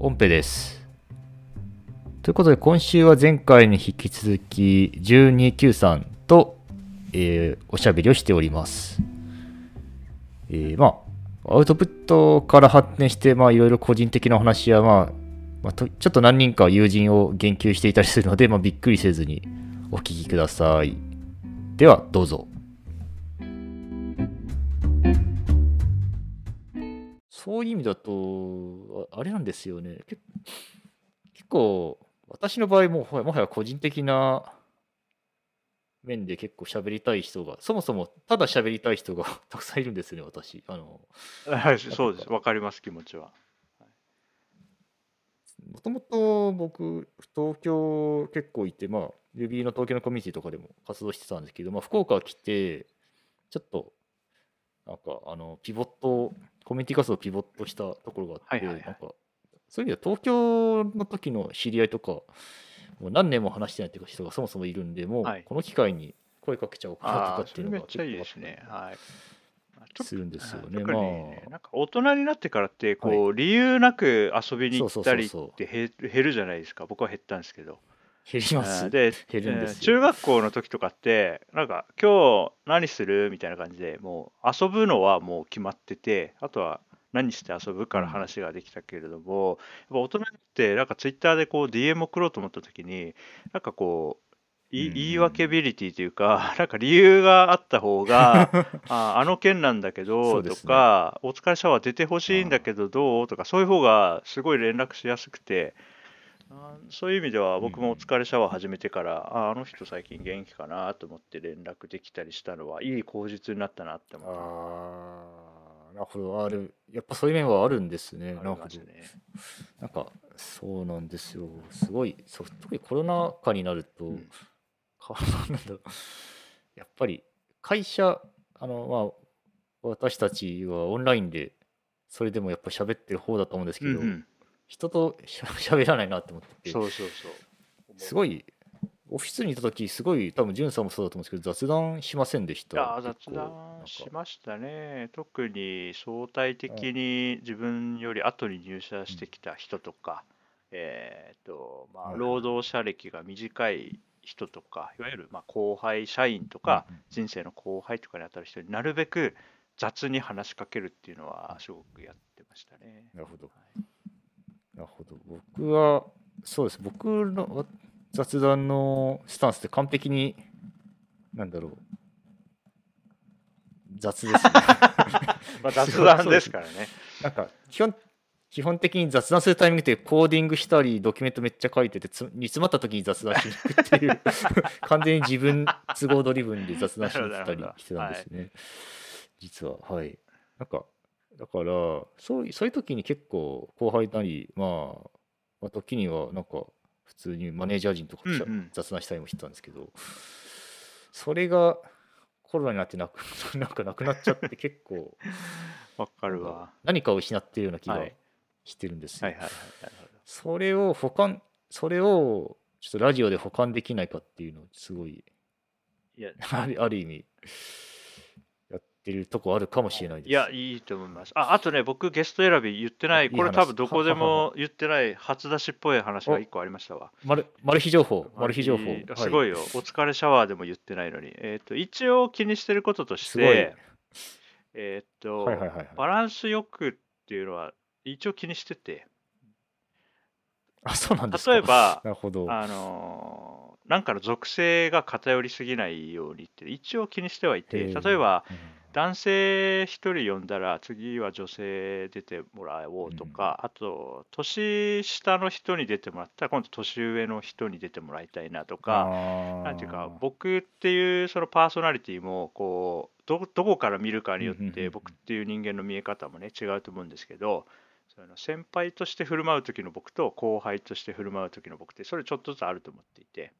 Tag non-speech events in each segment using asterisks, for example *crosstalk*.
オンペです。ということで、今週は前回に引き続き、1293と、えーおしゃべりをしております。えーまあ、アウトプットから発展して、まあ、いろいろ個人的な話や、まあ、まあちょっと何人か友人を言及していたりするので、まあ、びっくりせずにお聞きください。では、どうぞ。そういう意味だと、ああれなんですよね。結結構、私の場合も、ほもはや個人的な面で結構喋りたい人が、そもそもただ喋りたい人が *laughs* たくさんいるんですよね、私。あの、はい、そうです。わかります、気持ちは。もともと僕、東京結構いて、まあ、指の東京のコミュニティとかでも活動してたんですけど、まあ、福岡来て、ちょっと、なんか、あの、ピボット、コミュニティ活動ピボットしたところがあって、はいはいはいなんか、そういう意味では東京の時の知り合いとか、もう何年も話してないっていう人がそもそもいるんで、もうはいこの機会に声かけちゃおうかなとああ、かっていうのがそれめっちゃいいですね。はい。とするんですよね。特にね、まあなんか大人になってからって、こう、理由なく遊びに行ったりっそうそうそうて減減るじゃないですか。僕は減ったんですけど。減ります。で、減るんです中学校の時とかって、なんか、今日何するみたいな感じで、もう遊ぶのはもう決まってて、あとは何して遊ぶから話ができたけれども、やっぱ大人になって、なんかツイッターでこう DM 送ろうと思った時に、なんかこう、言い訳ビリティというか、*laughs* なんか理由があった方が、*laughs* ああの件なんだけそどとうですね。か、お疲れシャワー出てほしいんだけどどう？とか、そういう方がすごい連絡しやすくて、あそういう意味では僕もお疲れシャワー始めてから、ああの人最近元気かなと思って連絡できたりしたのはいい口実になったなって思ってああ、なるほど。ある。やっぱそういう面はあるんですね。あな。なんか、そうなんですよ。すごい、そう特にコロナ禍になると、うんかなんだろう。やっぱり、会社、あの、まあ、私たちはオンラインで、それでもやっぱ喋ってる方だと思うんですけど、うんうん、人としゃ *laughs* 喋らないなって思ってて、そうそうそう。すごい、オフィスにいた時すごい、多分、ジュンさんもそうだと思うんですけど、雑談しませんでした？いやー雑談しましたね。特に相対的に自分より後に入社してきた人とか、えーとまあ、労働者歴が短い人とか、いわゆるまあ後輩社員とか、うんうん人生の後輩とかに当たる人になるべく雑に話しかけるっていうのはすごくやってましたね。なるほど。はいなるほど。僕は、そうです。僕のわ雑談のスタンスって完璧に、なんだろう。雑ですね。*laughs* まあ、雑談ですからね。*laughs* なんか、基本、基本的に雑談するタイミングってコーディングしたり、ドキュメントめっちゃ書いてて、つ煮詰まった時に雑談しに行くっていう、*laughs* 完全に自分都合ドリブンで雑談しに行ったりしてたんですね。実は、はい。なんか、だから、そういそういう時に結構後輩なり、まあ、まあ、時にはなんか、普通にマネージャー陣とかとしゃうんうん雑談したりもしてたんですけど、それがコロナになってなくなんかなくなっちゃって結構、*laughs* わかるわ。何かを失っているような気がはいしてるんですよ。はいはいはい。なるほどそれを保管、それをちょっとラジオで保管できないかっていうのをすごい、いや、*laughs* あるある意味、やってるとこあるかもしれないです。いや、いいと思います。ああとね、僕、ゲスト選び言ってない、いいこれ多分どこでも言ってない、初出しっぽい話が1個ありましたわ。マルマル秘情報、マル秘情報。いいすごい。いよ、お疲れシャワーでも言ってないのに。えっ、と、一応気にしてることとして、えっ、と、はいはいはいはい。バランスよくっていうのは、一応気にしてて、あ、そうなんですか。例えば、*laughs* なるほど。あのーなんかの属性が偏りすぎないようにって、一応気にしてはいて、例えば、うん男性一人呼んだら次は女性出てもらおうとか、あと年下の人に出てもらったら今度年上の人に出てもらいたいなとか、なんていうか僕っていうそのパーソナリティもこうどどこから見るかによっうんうんうんうん。て僕っていう人間の見え方もね違うと思うんですけどその先輩として振る舞う時の僕と後輩として振る舞う時の僕ってそれちょっとずつあると思っていて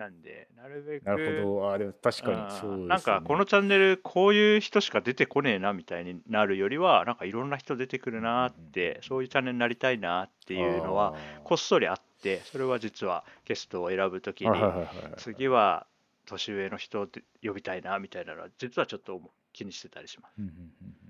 なんでなるべくなるほど。あ、でも確かにそうです、ね。なんかこのチャンネルこういう人しか出てこねえなみたいになるよりはなんかいろんな人出てくるなってそういうチャンネルになりたいなっていうのはこっそりあってそれは実はゲストを選ぶときに次は年上の人を呼びたいなみたいなのは実はちょっと気にしてたりします。うんうんうんうん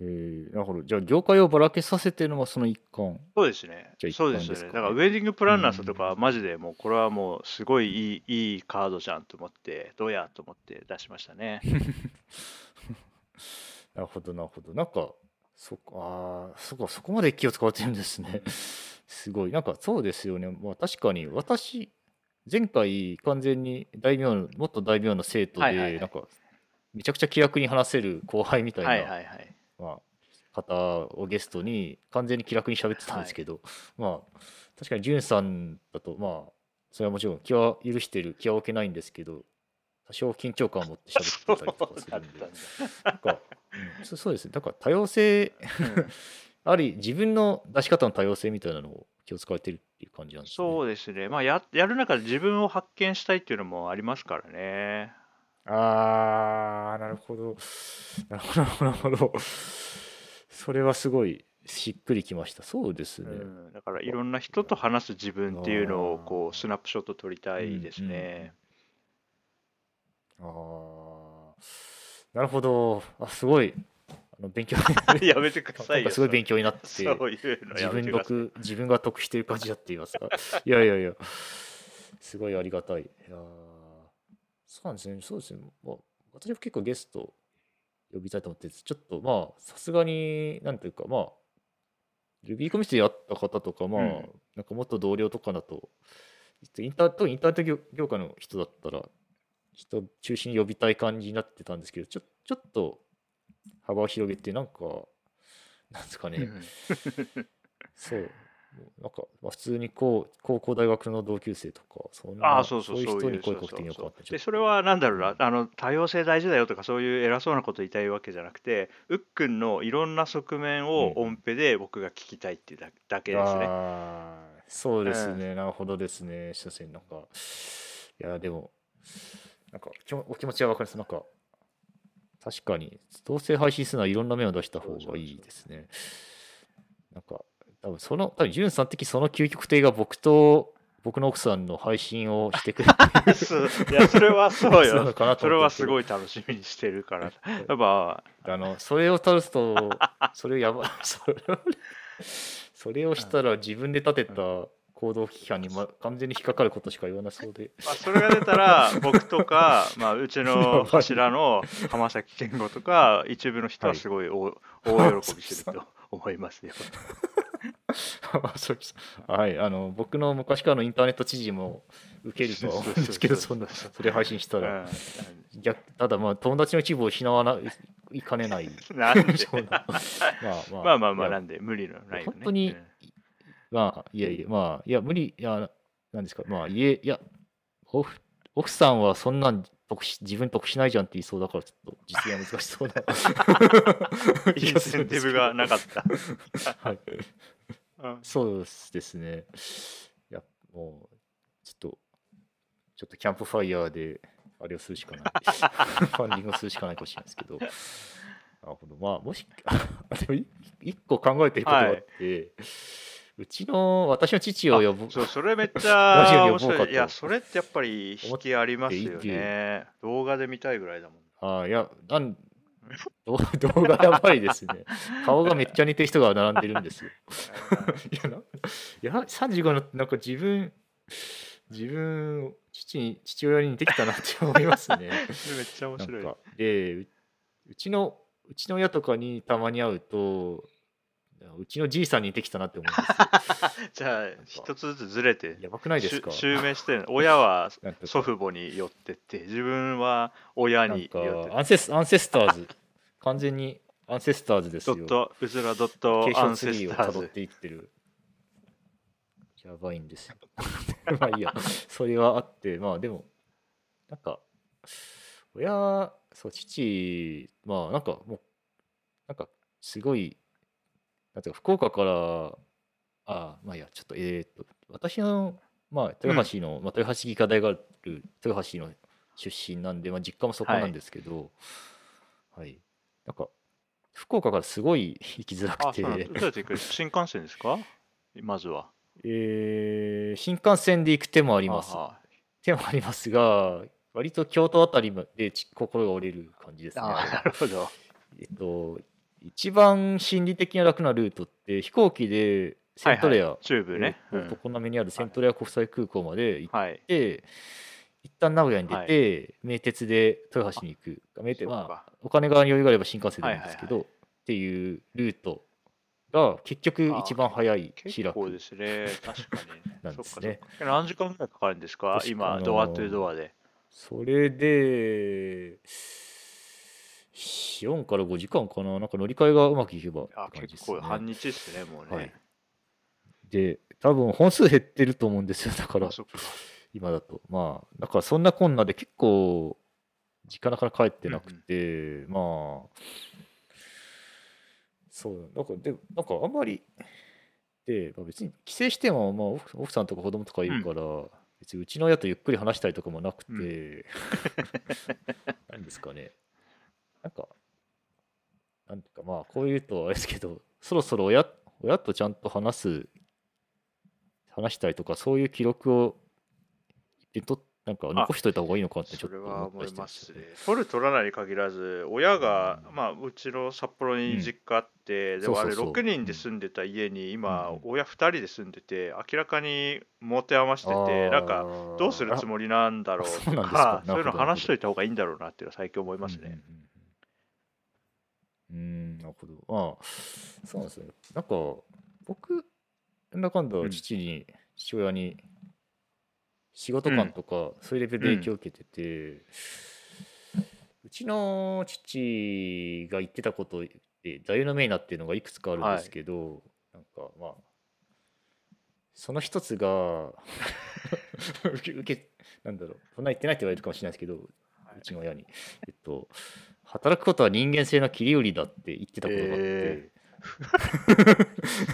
へえ、なるほど。じゃあ、業界をばらけさせてるのはその一環。そうですねじゃあ。一そうですね。環ですかねだから、ウェディングプランナーさんとかはマジでもう、これはもう、すごいいいいいカードじゃんと思って、どうやと思って出しましたね。*laughs* なるほど、なるほど。なんか、そっか、あーそっか、そこまで気を使われてるんですね。*laughs* すごい。なんか、そうですよね。まあ、確かに、私、前回、完全に大名の、もっと大名の生徒はいはいはいで、なんか、めちゃくちゃ気楽に話せる後輩みたいな、はいはいはい。まあ、方をゲストに完全に気楽に喋ってたんですけど、*laughs* まあ確かに潤さんだとまあそれはもちろん気は許してる気は置けないんですけど多少緊張感を持って喋ってたりとかするんで。*laughs* か、うんそそうですね。だから多様性 *laughs* あり自分の出し方の多様性みたいなのを気を使われてるっていう感じなんですね。そうですね。まあや、やる中で自分を発見したいっていうのもありますからね。あーなるほど。なるほどなるほどそれはすごいしっくりきましたそうですね、うん、だからいろんな人と話す自分っていうのをこうスナップショット撮りたいですね。ああ、なるほど。あ、すごい。あの勉強に *laughs* やめてくださいよ。すごい勉強になって、自分。得、自分が得している感じだって言いますか？*laughs* いやいやいや、すごいありがたい。いやーそうなんですね。そうですね。まあ、私も結構ゲスト呼びたいと思ってて、ちょっとまあ、さすがに、なんというか、まあ、Ruby コミュニティやった方とか、まあ、うん。なんかもっと同僚とかだと、インター特にインターネット業業界の人だったら、人中心に呼びたい感じになってたんですけど、ちょちょっと幅を広げて、なんか、なんですかね、うん。そう、なんか、まあ、普通にこう高校、大学の同級生とか、そんなああ、そうそう、いうそういう。人に声かけてみようかって、で、それはなんだろうな、あの多様性大事だよとか、そういう偉そうなこと言いたいわけじゃなくて、うっくんのいろんな側面をうん音ペで僕が聞きたいっていうだだけですね。あーそうですね、なるほどですね、所詮なんか、いや、でも、なんかお気持ちはわかります。なんか、確かに、同性配信するのはいろんな面を出した方がいいですね。なんか、多分その、多分ジュンさん的その究極体が僕と、僕の奥さんの配信をしてくれてい *laughs* や、それはそうよ。それはすごい楽しみにしてるから。やっぱ、あの、それを垂らすと、それやばい、*laughs* それそれをしたら自分で立てた行動規範に、ま、完全に引っかかることしか言わなそうで。まあ、それが出たら、*laughs* 僕とか、まあ、うちやの柱の浜崎健吾とか、一部の人ははいすごい大,、大喜びすると思いますよ。*laughs* そうですはい、あの僕の昔からのインターネット知事も受けるとは思うんですけど、そんなそれ配信したら、う逆ただまあ友達の一部を失わないかねない。ん、なんで。*laughs* そうなまあまあ。まあなんで、無理の。ないよね。本当にうん。まあ、いやいや、まあ、いや、無理、いや、なんですか、まあ、いえ、いや、奥奥さんはそんなん得し自分得しないじゃんって言いそうだから、ちょっと実現は難しそうな。*laughs* インセンティブがなかった。はい、うんそうですね。いや、もう、ちょっと、ちょっとキャンプファイヤーで、あれをするしかない。*laughs* ファンディングをするしかないかもしれないですけど。なるほど。まあ、もし、*laughs* でもい一個考えてることがあって、うちの、私の父を呼ぶ。そう、それめっちゃ面白い。いや、それってやっぱり引きありますよね。動画で見たいぐらいだもん。ああ、いや、なん、ど動画やばいですね。顔がめっちゃ似てる人が並んでるんですよ。いや、ないや35のなんか自分、自分、父に、父親に似てきたなって思いますね。めっちゃ面白い。で、ううちの、うちの親とかにたまに会うと、うちのじいさんに似てきたなって思うんですよ。*laughs* じゃあ、一つずつずれて、やばくないですか？し襲名して、親は祖父母に寄ってって、自分は親に寄ってアンセス、アンセスターズ、*laughs* 完全にアンセスターズですよ。ドット、うずらドットアンセスターズ。辿っていってる。やばいんですよ。*laughs* まあいいや、それはあって、まあでも、なんか、親、そう、父、まあなんかもう、なんかすごい、なんていうか、福岡から、ああ、まあいいや、ちょっと、えーっと、私の、まあ、豊橋の、まあ、豊橋技科大がある豊橋の出身なんで、まあ、実家もそこなんですけど、はい、なんか、福岡からすごい *laughs* 行きづらあ、くて新幹線ですか？まずは。えー新幹線で行く手もあります。あ手もありますが、割と京都あたりまでち心が折れる感じですね。あ、なるほど。えっと、一番心理的に楽なルートって飛行機でセントレア、はいはい、中部ね。えーと常滑にあるセントレア国際空港まで行っはい。て、一旦名古屋に出はて、名鉄で豊橋に行く。名鉄まあ、お金が余裕があれば新幹線でもいいんですけど、はいっていうルートが結局一番早いし結構楽ですね。確かに。なんですね何時間ぐらいかかるんですか？今、あのードアトゥドアで。それで、4から5時間かな。なんか乗り換えがうまくいけばってあ。結構半日ですね、もうね。はいで、多分本数減ってると思うんですよ。だから。今だと。まあ、だからそんなこんなで結構、時間なかなか帰ってなくて、まあ、そう、なんか、で、なんかあんまり、で、まあ、別に帰省しても、まあ奥、奥さんとか子供とかいるから、別にうちの親とゆっくり話したりとかもなくて、う *laughs* なんですかね。なんか、なんていうか、まあ、こういうとあれですけど、そろそろ親親とちゃんと話す、話したりとか、そういう記録を一遍となんか残しといた方がいいのかなってちょっと思ったりしてますね。取る取らないに限らず、親が、まあ、うちの札幌に実家あって、でもあれそうそう。そう6人で住んでた家に今、うん。親2人で住んでて、明らかに持て余してて、なんか、どうするつもりなんだろうあとか。か、そういうの話しといた方がいいんだろうなっていうのは最近思いますね。うんうんうん。うん、なるほど。まあ、そうなんですね。なんか、僕、なんだかんだうん父に、父親に、仕事観とか、そういうレベルで影響を受けてて、うちの父が言ってたことで、座右の銘なっていうのがいくつかあるんですけど、なんかまあ、その一つが、*laughs* 受け、受けなんだろう、そんな言ってないって言われるかもしれないですけど、うちの親に、えっと、働くことは人間性の切り売りだって言ってたことがあって、え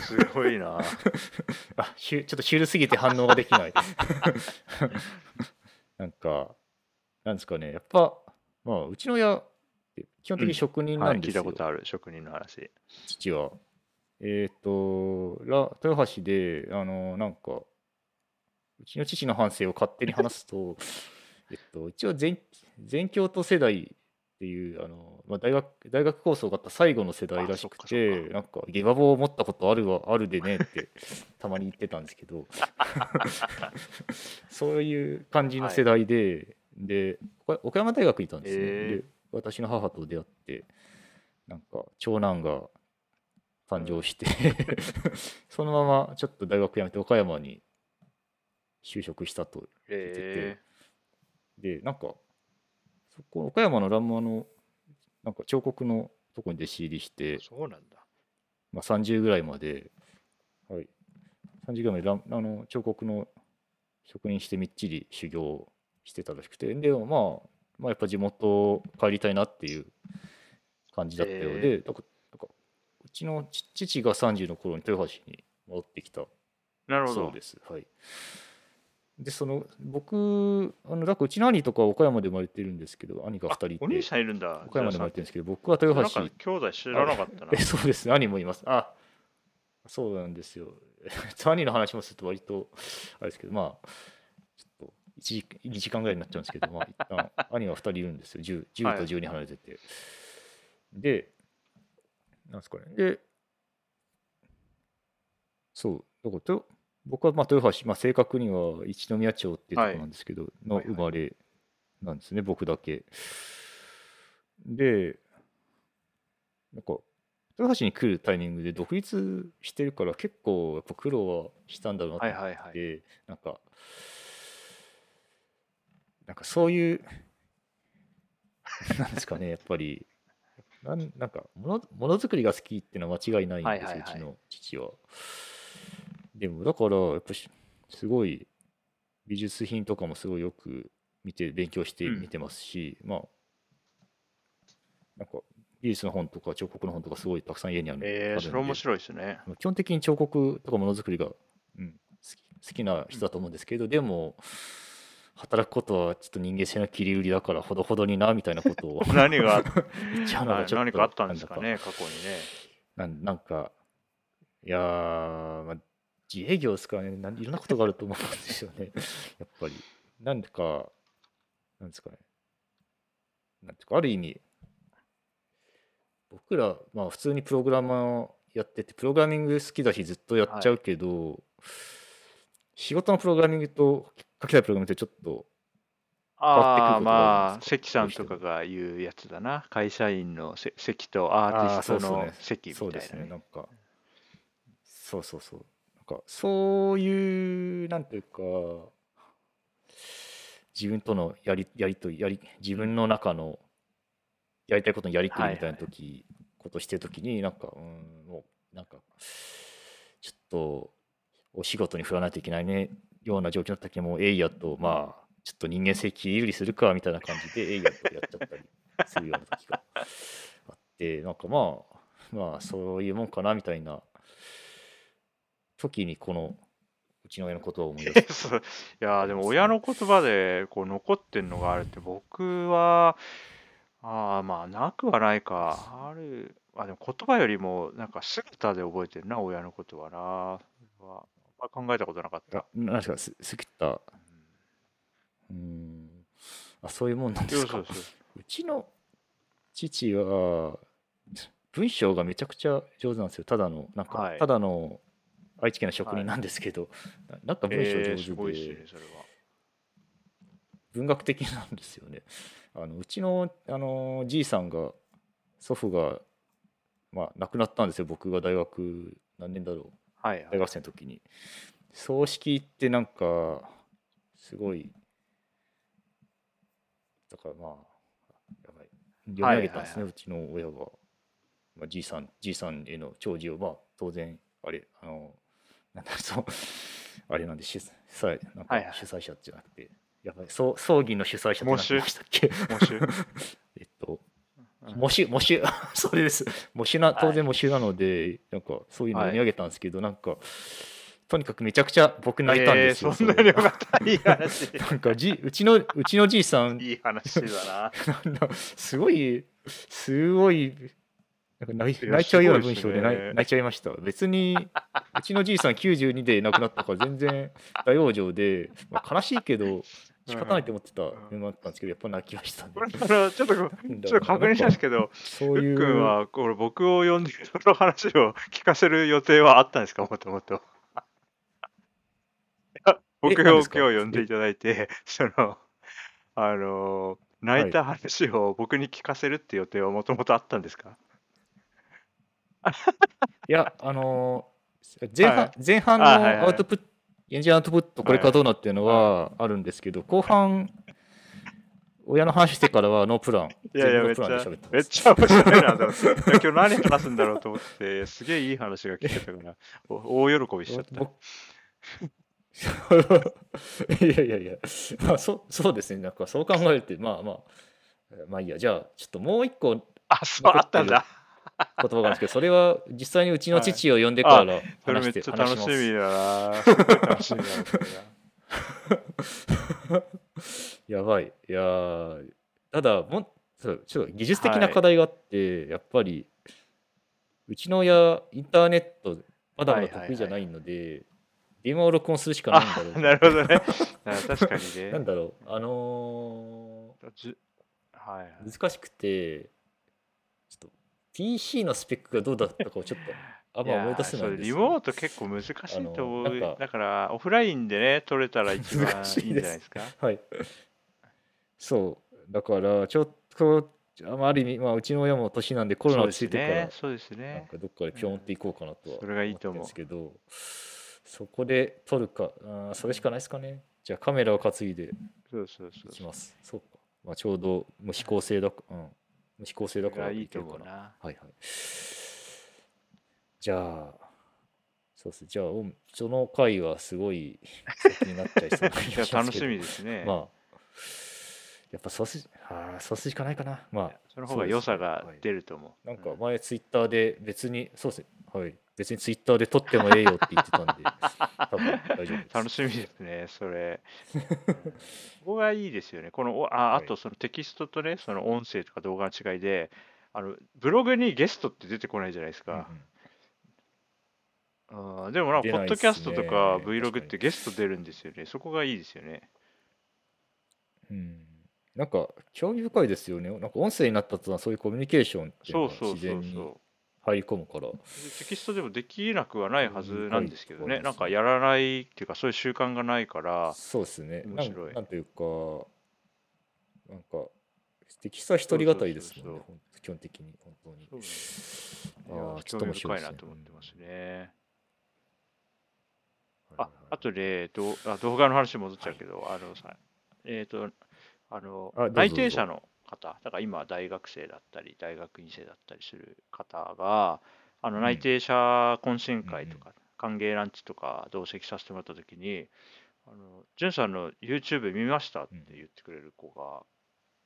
すごいな。*laughs* あちょっとシュールすぎて反応ができない。*laughs* なんか、なんですかね、やっぱ、まあ、うちの親って基本的に職人は、聞いないんですよ、たことある、職人の話。父は。えっ、と、ら豊橋で、あの、なんか、うちの父の反省を勝手に話すと、*laughs* えっと、一応全、全教徒世代っていう、あの、まあ、大学、大学構想があった最後の世代らしくて、なんか、下馬棒を持ったことあるわ、あるでねって、*laughs* たまに言ってたんですけど、*laughs* そういう感じの世代で、で、岡岡山大学にいたんですね。へー。で、私の母と出会って、なんか、長男が誕生して、*laughs* そのままちょっと大学辞めて岡山に就職したとえで、なんか、そこ、岡山の欄間の、なんか彫刻のとこに弟子入りしてー、、そうなんだ。まあ、30ぐらいまで、はい、30ぐらいまで欄あの彫刻の職人してみっちり修行してたらしくて、でもまあ、まあ、やっぱ地元帰りたいなっていう感じだったようで、へなんかなんかうちのち父が30の頃に豊橋に戻ってきたなるほどそう。です。はい。で、その、僕、あの、だからうちの兄とかは岡山で生まれてるんですけど、兄が2人いて、お兄さんいるんだ。岡山で生まれてじるんですけど、僕は豊橋兄弟知らなかったな *laughs* え。そうです、兄もいます。あそうなんですよ。*laughs* 兄の話もすると割と、あれですけど、まあ、ちょっと1時、2時間ぐらいになっちゃうんですけど、まあ、一旦兄が2人いるんですよ。10, 10と12離れてて。で、なんですかね。で、そう、だからと、僕はまあ豊橋、まあ、正確には一宮町っていうところなんですけど、の生まれなんですね、僕だけ。で、なんか、豊橋に来るタイミングで独立してるから結構やっぱ苦労はしたんだろうなと思って、はいはいはい。なんか、なんかそういう、*laughs* なんですかね、やっぱり、なんなんかもの、ものづくりが好きっていうのは間違いないんですよ、はうちの父は。でも、だから、やっぱし、すごい、美術品とかもすごいよく見て、勉強してうん。見てますし、まあ、なんか、美術の本とか彫刻の本とかすごいたくさん家にあるえー、あるんで。それ面白いですね。基本的に彫刻とかものづくりが、うん、好き好きな人だと思うんですけど、でも働くことはちょっと人間性の切り売りだからほどほどになみたいなことを *laughs* 何が？あ *laughs* 言っちゃうのがちょっと何かあったんですかね、過去にね。なんなんかいやー、まあ、自営業ですからねなんいろんなことがあると思うんですよね。*laughs* やっぱり。なんでかなんですかね。なんていうかある意味僕ら、まあ普通にプログラマーやってて、プログラミング好きだしずっとやっちゃうけど、仕事のプログラミングと書きたいプログラミングってちょっとああ、まあ、関さんとかが言うやつだな。会社員のせ関とアーティストの関みたいうなそですね、ね。なんか、そうそうそう。か、そういう、なんていうか、自分とのやりやりとり、やり、自分の中のやりたいことのやりとりみたいな時、ことしてる時に、なんか、うん、もう、なんか、ちょっと、お仕事に振らないといけないね、ような状況の時にもう、えいやと、まあ、ちょっと人間性切り売りするか、みたいな感じで、えいやとやっちゃったりするような時があって、なんかまあ、まあ、そういうもんかな、みたいな時に、この、うちの親のことを思い出す。*laughs* そういやーでも親の言葉でこう残ってんのがあるって僕はああまあなくはないかあるあでも言葉よりもなんか姿で覚えてるな親のことはなはあ考えたことなかったあ、なんですか、す、すきった。うーん。あ、そういうもんなんですかうちの父は、文章がめちゃくちゃ上手なんですよ。ただの、なんか、はいただの愛知県の職人なんですけど、ななんか文章えー、上手で、ですねそれは。文学的なんですよね。あのうちのあのじいさんが、祖父が、まあ、亡くなったんですよ。僕が大学、何年だろう。はいはい。大学生の時に。葬式行ってなんかすごいだからまあやばい。読み上げたんですね、はうちの親が、まあ、じいさんじいさんへの弔辞をまあ当然あれあのなんだそうあれなんで主催なんかはいはい。主催者じゃなくて、やばい葬葬儀の主催者って何てしたっけ？*laughs* えっと *laughs* うん模試、模試、それです。模試な、当然模試なので、なんかそういうのはい。読み上げたんですけど、なんか、とにかくめちゃくちゃ僕泣いたんですよ。えーそんなによかったいい話。*laughs* なんかじ、うちの、うちのじいさん、いい話だな。なんだすごい、すごい、泣いちゃうような文章で泣ですねい泣いちゃいました。別に、*laughs* うちのじいさん92で亡くなったから全然大往生で、まあ、悲しいけど、仕方ないと思ってた面もあったんですけど、やっぱ泣きましたねこ。れあのちょっとちょっと確認したんですけどそういう。くんはこれ僕を呼んでその話を聞かせる予定はあったんですか？もともと。*laughs* 僕を今日呼んでいただいて、*laughs* その、あの、泣いた話を僕に聞かせるって予定はもともとあったんですか？いや、あのー前半、はい。前半のアウトプット、エンジンアウトプット、これからどうなっていうのはあるんですけど、後半、親の話してからはノープラン。いやいや、め全っちゃめっちゃ面白いな今日何話すんだろうと思って、すげえいい話が聞けたから、お大喜びしちゃった。僕 *laughs* いやいやいや、まあ、そそうですね、なんかそう考えると、まあまあ、まあいいや、じゃあ、ちょっともう一個。言あ、そう、あったんだ。*laughs* 葉があるんですけど、それは実際にうちの父を呼んでから話して、っちゃ楽話しみだな。楽しみだな。*laughs* やばい。いやーただもんそうちょっと技術的な課題があって、やっぱりうちの親インターネットまだまだ得意じゃないので、電話を録音するしかないんだろうあ、なるほどね。あ確かにね。なんだろうあのじはいはい。ー難しくてちょっと PC のスペックがどうだったかをちょっとあんま思い出せないんですよやーそれリモート結構難しいと思う。だから、オフラインでね、取れたら一番いいん難じゃないですか？はいそうだからちょっとある意味、まあ、うちの親も年なんでコロナそうです落ち着いてからね。そうですなんね。かどっかでピョンっていこうかなとはそれがいいと思っんですけど、そこで撮るか、あーそれしかないですかね。じゃあカメラを担いでそうそうそういきます。そうか。まあ、ちょうど無指向性だか、うん、無指向性だからいいとけるかな。はいはい。じゃあ、そうっす。じゃあ、おその回はすごい先になっちゃいそうな気いがやします *laughs* 楽しみですね。まあ、やっぱそうす、ああ、そうすしかないかな。まあ、その方が良さが出ると思う。なんか前ツイッターで別に、そうですね、はい、別にツイッターで撮ってもええよって言ってたんで、*laughs* 多分大丈夫です。楽しみですね、それ。*laughs* ここがいいですよね。このおああはいとそのテキストとね、その音声とか動画の違いで、あのブログにゲストって出てこないじゃないですか。あーでもなんか、ポッドキャストとかね Vlog ってゲスト出るんですよね。そこがいいですよね。うんうんなんか興味深いですよね。なんか音声になったとはそういうコミュニケーションっていうのがそうそう自然にそうそう。入り込むから。テキストでもできなくはないはずなんですけどね、はいなんかやらないっていうか、そういう習慣がないから、そうですね。面白い。なんというか、なんか、テキストは一人語りですもんね。基本的に、本当に。ねあいやーちょっと面白いでと思ってますね。あはいはい。あとで、あ動画の話戻っちゃうけど、あのさ、えっ、と、あの内定者の方、だから今、大学生だったり、大学院生だったりする方が、あのうん内定者懇親会とか、歓迎ランチとか同席させてもらったときに、あの、さんの YouTube 見ましたって言ってくれる子が、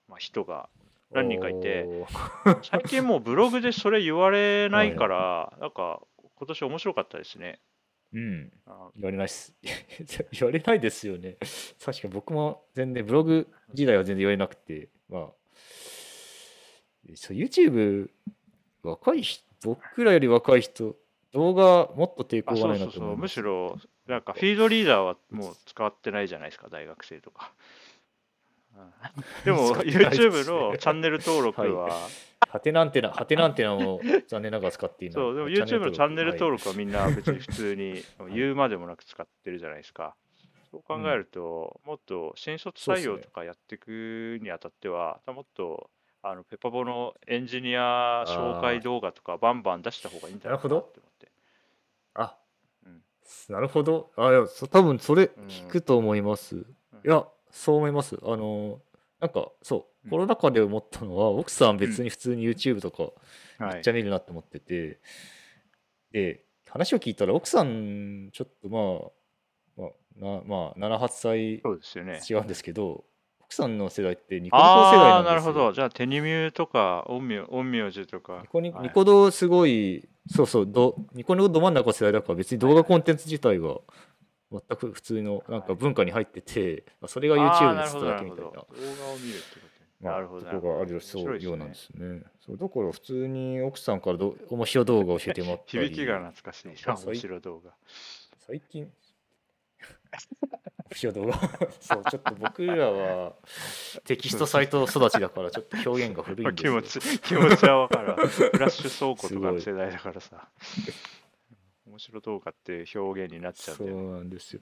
まあ、人が何人かいて *laughs* 最近もうブログでそれ言われないから、なんか今年面白かったですね。うん。あ言われないっす。*laughs* 言われないですよね。確かに僕も全然、ブログ時代は全然言われなくて、まあ、そう YouTube、若い人、僕らより若い人、動画もっと抵抗あがないそうそうそう、なと思います。むしろ、なんかフィードリーダーはもう使ってないじゃないですか、大学生とか。うんでも、*laughs* YouTube のチャンネル登録は、ハテナンテナ、ハテナンテナも残念ながら使っていない。そう、でも YouTube のチャンネル登録。録はみんな別に普通に言うまでもなく使ってるじゃないですか。そう考えると、もっと新卒採用とかやっていくにあたっては、もっとあのペパボのエンジニア紹介動画とかバンバン出した方がいいんじゃないかなって思って。あ、うん。なるほど。あ、いや、そ多分それ聞くと思います。いや、そう思います。あの、なんか、そうう、ん。コロナ禍で思ったのは、奥さん別に普通に YouTube とかはい。めっちゃ見るなって思ってて、で、話を聞いたら、奥さん、ちょっとまあ、まあ、なまあ、7、8歳そうですよね。違うんですけど、奥さんの世代ってニコニコ世代なんですよ。なるほど。じゃあ、テニミューとか、陰陽師とか。ニコニはいニコ動すごい、そうそう、どニコニコど真ん中の世代だから別に動画コンテンツ自体が全く普通のなんか文化に入ってて、まあそれが YouTube につっただなるみたいな動。画を見るってことね。まあなるほど。とこがあるそうようなんですね。そうだから普通に奥さんからど面白い動画を教えてもらったり。*laughs* 響きが懐かしい面白い動画。最近、面白い動画そう、ちょっと僕らはテキストサイト育ちだからちょっと表現が古いんです気よ。*laughs* 持ち、気持ちはわかるわ。フラッシュ倉庫とかの世代だからさ。面白動画っていう表現になっちゃうんそだよね。うなんですよ。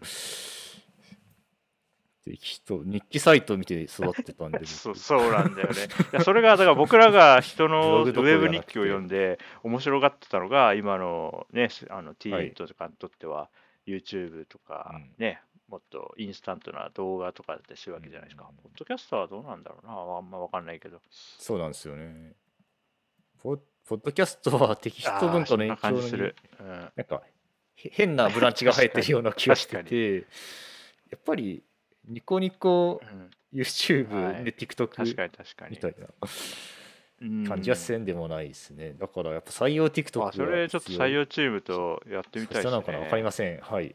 テキスト、日記サイト見て育ってたんで、僕 *laughs* そうそうなんだよね。いやそれが、だから僕らが人ブのウェブ日記を読んで面白がってたのが、今のね、あのティはいーンとかにとっては、YouTube とかうんね、もっとインスタントな動画とかってするわけじゃないですか。うんポッドキャストはどうなんだろうな、あんまわかんないけど。そうなんですよね。ポポッドキャストはテキスト文化の影響にじする。うんなんかへ変なブランチが生えてるような気がして *laughs* 確かて、やっぱりニコニコ、うん YouTube、はいで確 TikTok かに確かにみ。たいなうん感じはせんでもないですね。だからやっぱ採用 TikTok があそれちょっと採用チームとやってみたいですね。なのかなわかりません。はい。うん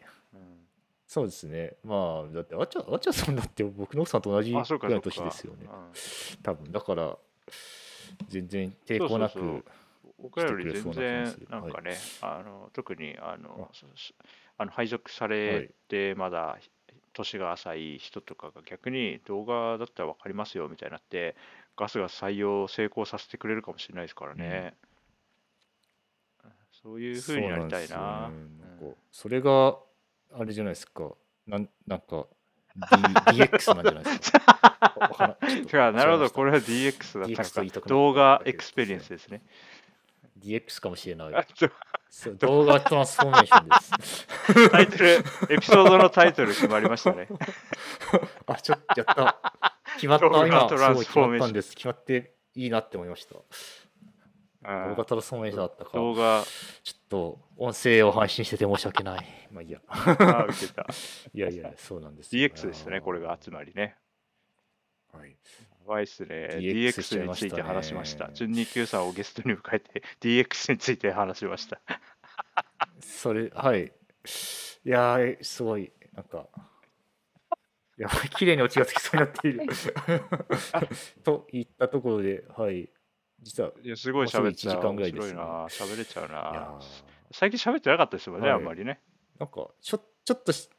そうですね。まあ、だって、あちゃ、あちゃさんだって僕の奥さんと同じぐらいの。年ですよね。うん多分。だから、全然抵抗なく、そうそう僕らより全然なんかね、あの特にあのあの配属されてまだ年が浅い人とかが逆に動画だったら分かりますよみたいになってガスガス採用成功させてくれるかもしれないですからね。そういう風になりたいな。ねそれが、あれじゃないですか。なんなんか、D、DX なんじゃないですか。*laughs* なるほど、これ。れは DX だったと言いたくなったのか。動画 experience ですね。DX かもしれない動画 transformation です。タイトル、エピソードのタイトル決まりましたね。*laughs* あ、ちょっとやった。決まった。今、すごい決まったんです。決まっていいなって思いました。動画トランスフォーメーションだったか。動画、ちょっと音声を配信してて申し訳ない。*laughs* まあいいや。あ受けた。*laughs* いやいや、そうなんですよ。DX ですね、これがつまりね。はい。やばいっすね。DX について話しました。純日給さんをゲストに迎えて DX について話しました。それ、はい。いやー、すごい、なんか、やばい、綺麗にオチがつきそうになっている。*laughs* といったところで、はい。実は、いや、すごい喋っちゃう。もうすぐ1時間ぐらいな。喋れちゃうな。ー最近喋ってなかったですもんね、はいあんまりね。なんか、ちょちょっとし、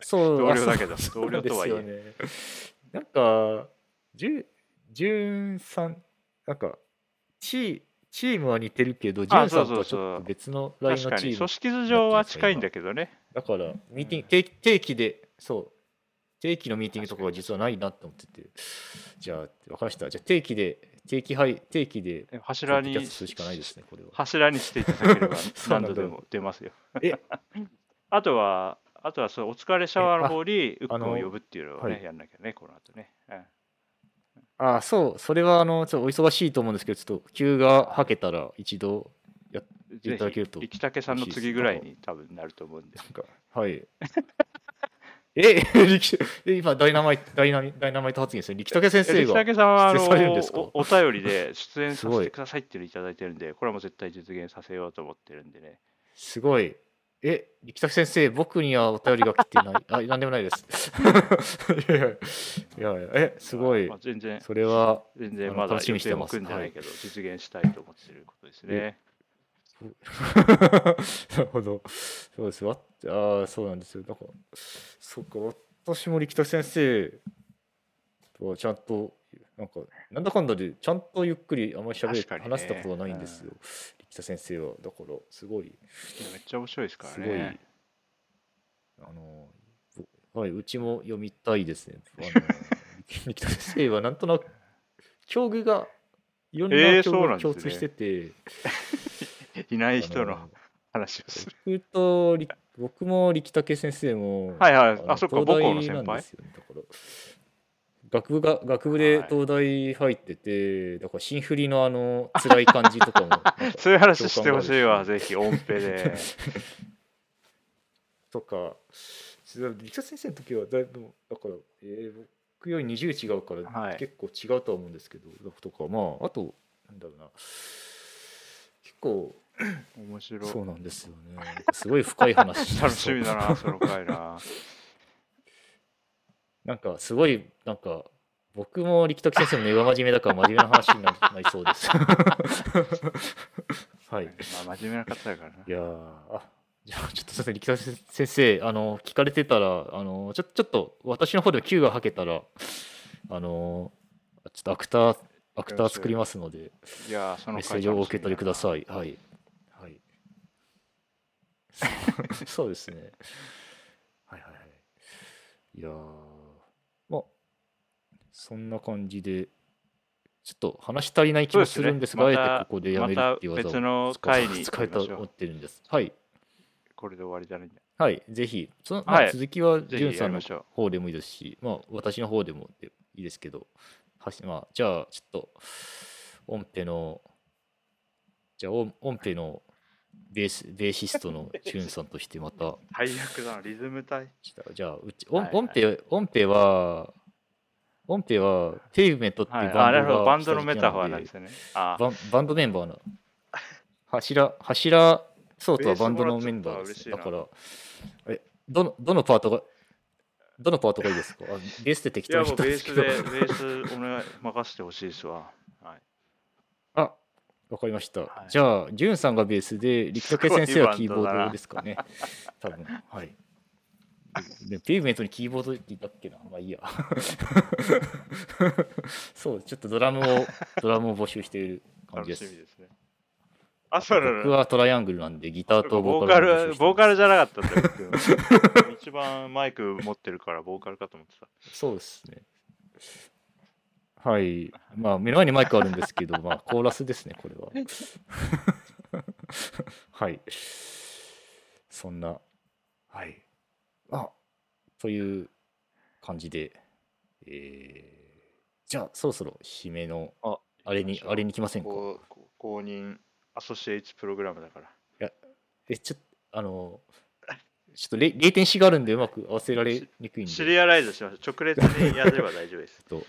そう、同僚だけどあそう同僚とはいえそうなんですよね。なんか、じゅじゅんさん、なんか、チチームは似てるけど、じゅんさんとはちょっと別のライン確かに、のチーム組織図上は近いんだけどね。だから、ミーティング、定期で、そう、定期のミーティングとかが実はないなと思ってて、じゃあ、わかりました。じゃあ、定期で、定期配、定期で、柱にするしかないですね、これは。柱にしていただければ *laughs* 何度でも出ますよ。え？*laughs* あとは、あとはそうお疲れシャワーの方にウックあのを呼ぶっていうのをね、はいやんなきゃね、この後ね。うんあそう、それは、あの、ちょっとお忙しいと思うんですけど、ちょっと、急がはけたら、一度、やっていただけると生竹さんの次ぐらいに多分なると思うんでな。んか、はい。*laughs* え、*laughs* 力え今ダイナマイト、ダイナミダイナマイト発言ですね。力武先生力が。竹さんはあのおお便りで出演させてくださいっていうのいただいてるんで、これはもう絶対実現させようと思ってるんでね。すごい。え、力武先生、僕にはお便りが来てない。*laughs* あ、なんでもないです。*laughs* いやいや、いやえ、すごいまあ。全然、それは、全然まだ楽しみにしてます組んでないけど、実現したいと思ってることですね。*laughs* なるほど。そうです。わああ、そうなんですよ。だから、そうか、私も力田先生とはちゃんと、なんか、なんだかんだで、ちゃんとゆっくりあんまり喋る、確かにね話したことはないんですよ。力田先生は。だから、すごい、めっちゃ面白いですからすごい、ね。あの、ぼはい、うちも読みたいですね。*laughs* あの力田先生はなんとなく、境遇が、いろんえーな境遇が共通してて、いない人あの話をする。僕とり僕も力武先生も、はいはい。のあそっか母校の先輩？学部が学部ではい。東大入ってて、だから新振りのあの辛い感じとかも *laughs* そういう話してほしいわ、ぜひ音ペで。*laughs* とか力武先生の時はだいぶだから、えー僕より20違うから、はい。結構違うとは思うんですけどとかまああとなんだろうな。結構面白い。そうなんですよねすごい深い話 *laughs* 楽しみだな、その回な。なんかすごいなんか僕も力武先生も根が真面目だから真面目な話にななりそうです。*laughs* はい。いまあ、真面目な方だからな。やーあじゃあちょっとすみません力武先生あの聞かれてたらあのちょちょっと私の方でも Q が吐けたらあのちょっとアクターアクター作りますのでいやー、そのメッセー回ジをお受け取りくだい。さい。はい。はい。*laughs* そうですね。はいはいはい。いやー、まあ、そんな感じで、ちょっと話し足りない気もするんですが、ねあえてここでやめるっていう技を別の使い回に使えたと思ってるんです。はい。これで終わりじゃないんだ。はい。ぜひ、そのまあ、はい続きは、ぜじゅんさんの。方でもいいですし、まあ、私の方でもでいいですけど、はしまあ、じゃあ、ちょっと、音程の、じゃあ、音音程のベースベーシストのじゅんさんとしてまた、*laughs* 最悪だな、リズム体。じゃあじゃあ、うち、音はいはい。音程、音程は、音程は、ペイブメントっていうはい、バンドがバンドのメタファーなんですよね。あ。バンバンドメンバーの。柱柱そうとはバンドのメンバーです、ね、だからえどのどのパートがどのパートがいいですか？あベースで適当にもうベースで、言ったんですけどベースお願い、任せてほしいですわ。わかりました、はい。じゃあジュンさんがベースで力武先生はキーボードですかね。多分。はい。でペイブメントにキーボードって言ったっけな。まあいいや。*laughs* そうちょっとドラムをドラムを募集している感じです。楽しみですね。あ、そうなの僕はトライアングルなんでギターとボボーカルボーカルじゃなかったんだけど、一番マイク持ってるからボーカルかと思ってた。そうですね。はい。まあ、目の前にマイクあるんですけど、まあ、*laughs* コーラスですね、これは。*laughs* はい。そんな、はい。あ、という感じで、えーじゃあ、そろそろ締めの、ああれに、あれに来ませんか？公認アソシエイツプログラムだから。え、ちょっと、あの、ちょっと *laughs* レレイテンシーがあるんで、うまく合わせられにくいんで。シリアライズしましょう。直列にやれば大丈夫です。と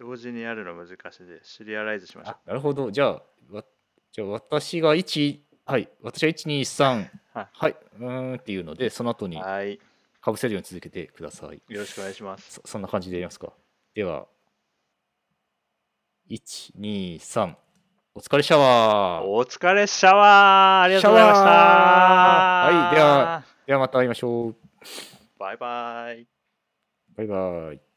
同時にやるの難しいで、シリアライズしましょあなるほど。じゃあ、わじゃあ私が1、はい、私は1、2、3、はいはい、うーんっていうので、その後う。にはい。かぶせるように続けてください。よろしくお願いします。そそんな感じでやりますか。では、1、2、3、お疲れシャワーお疲れシャワーありがとうございましたはいではではまた会いましょう。バイバイ。バイバイ。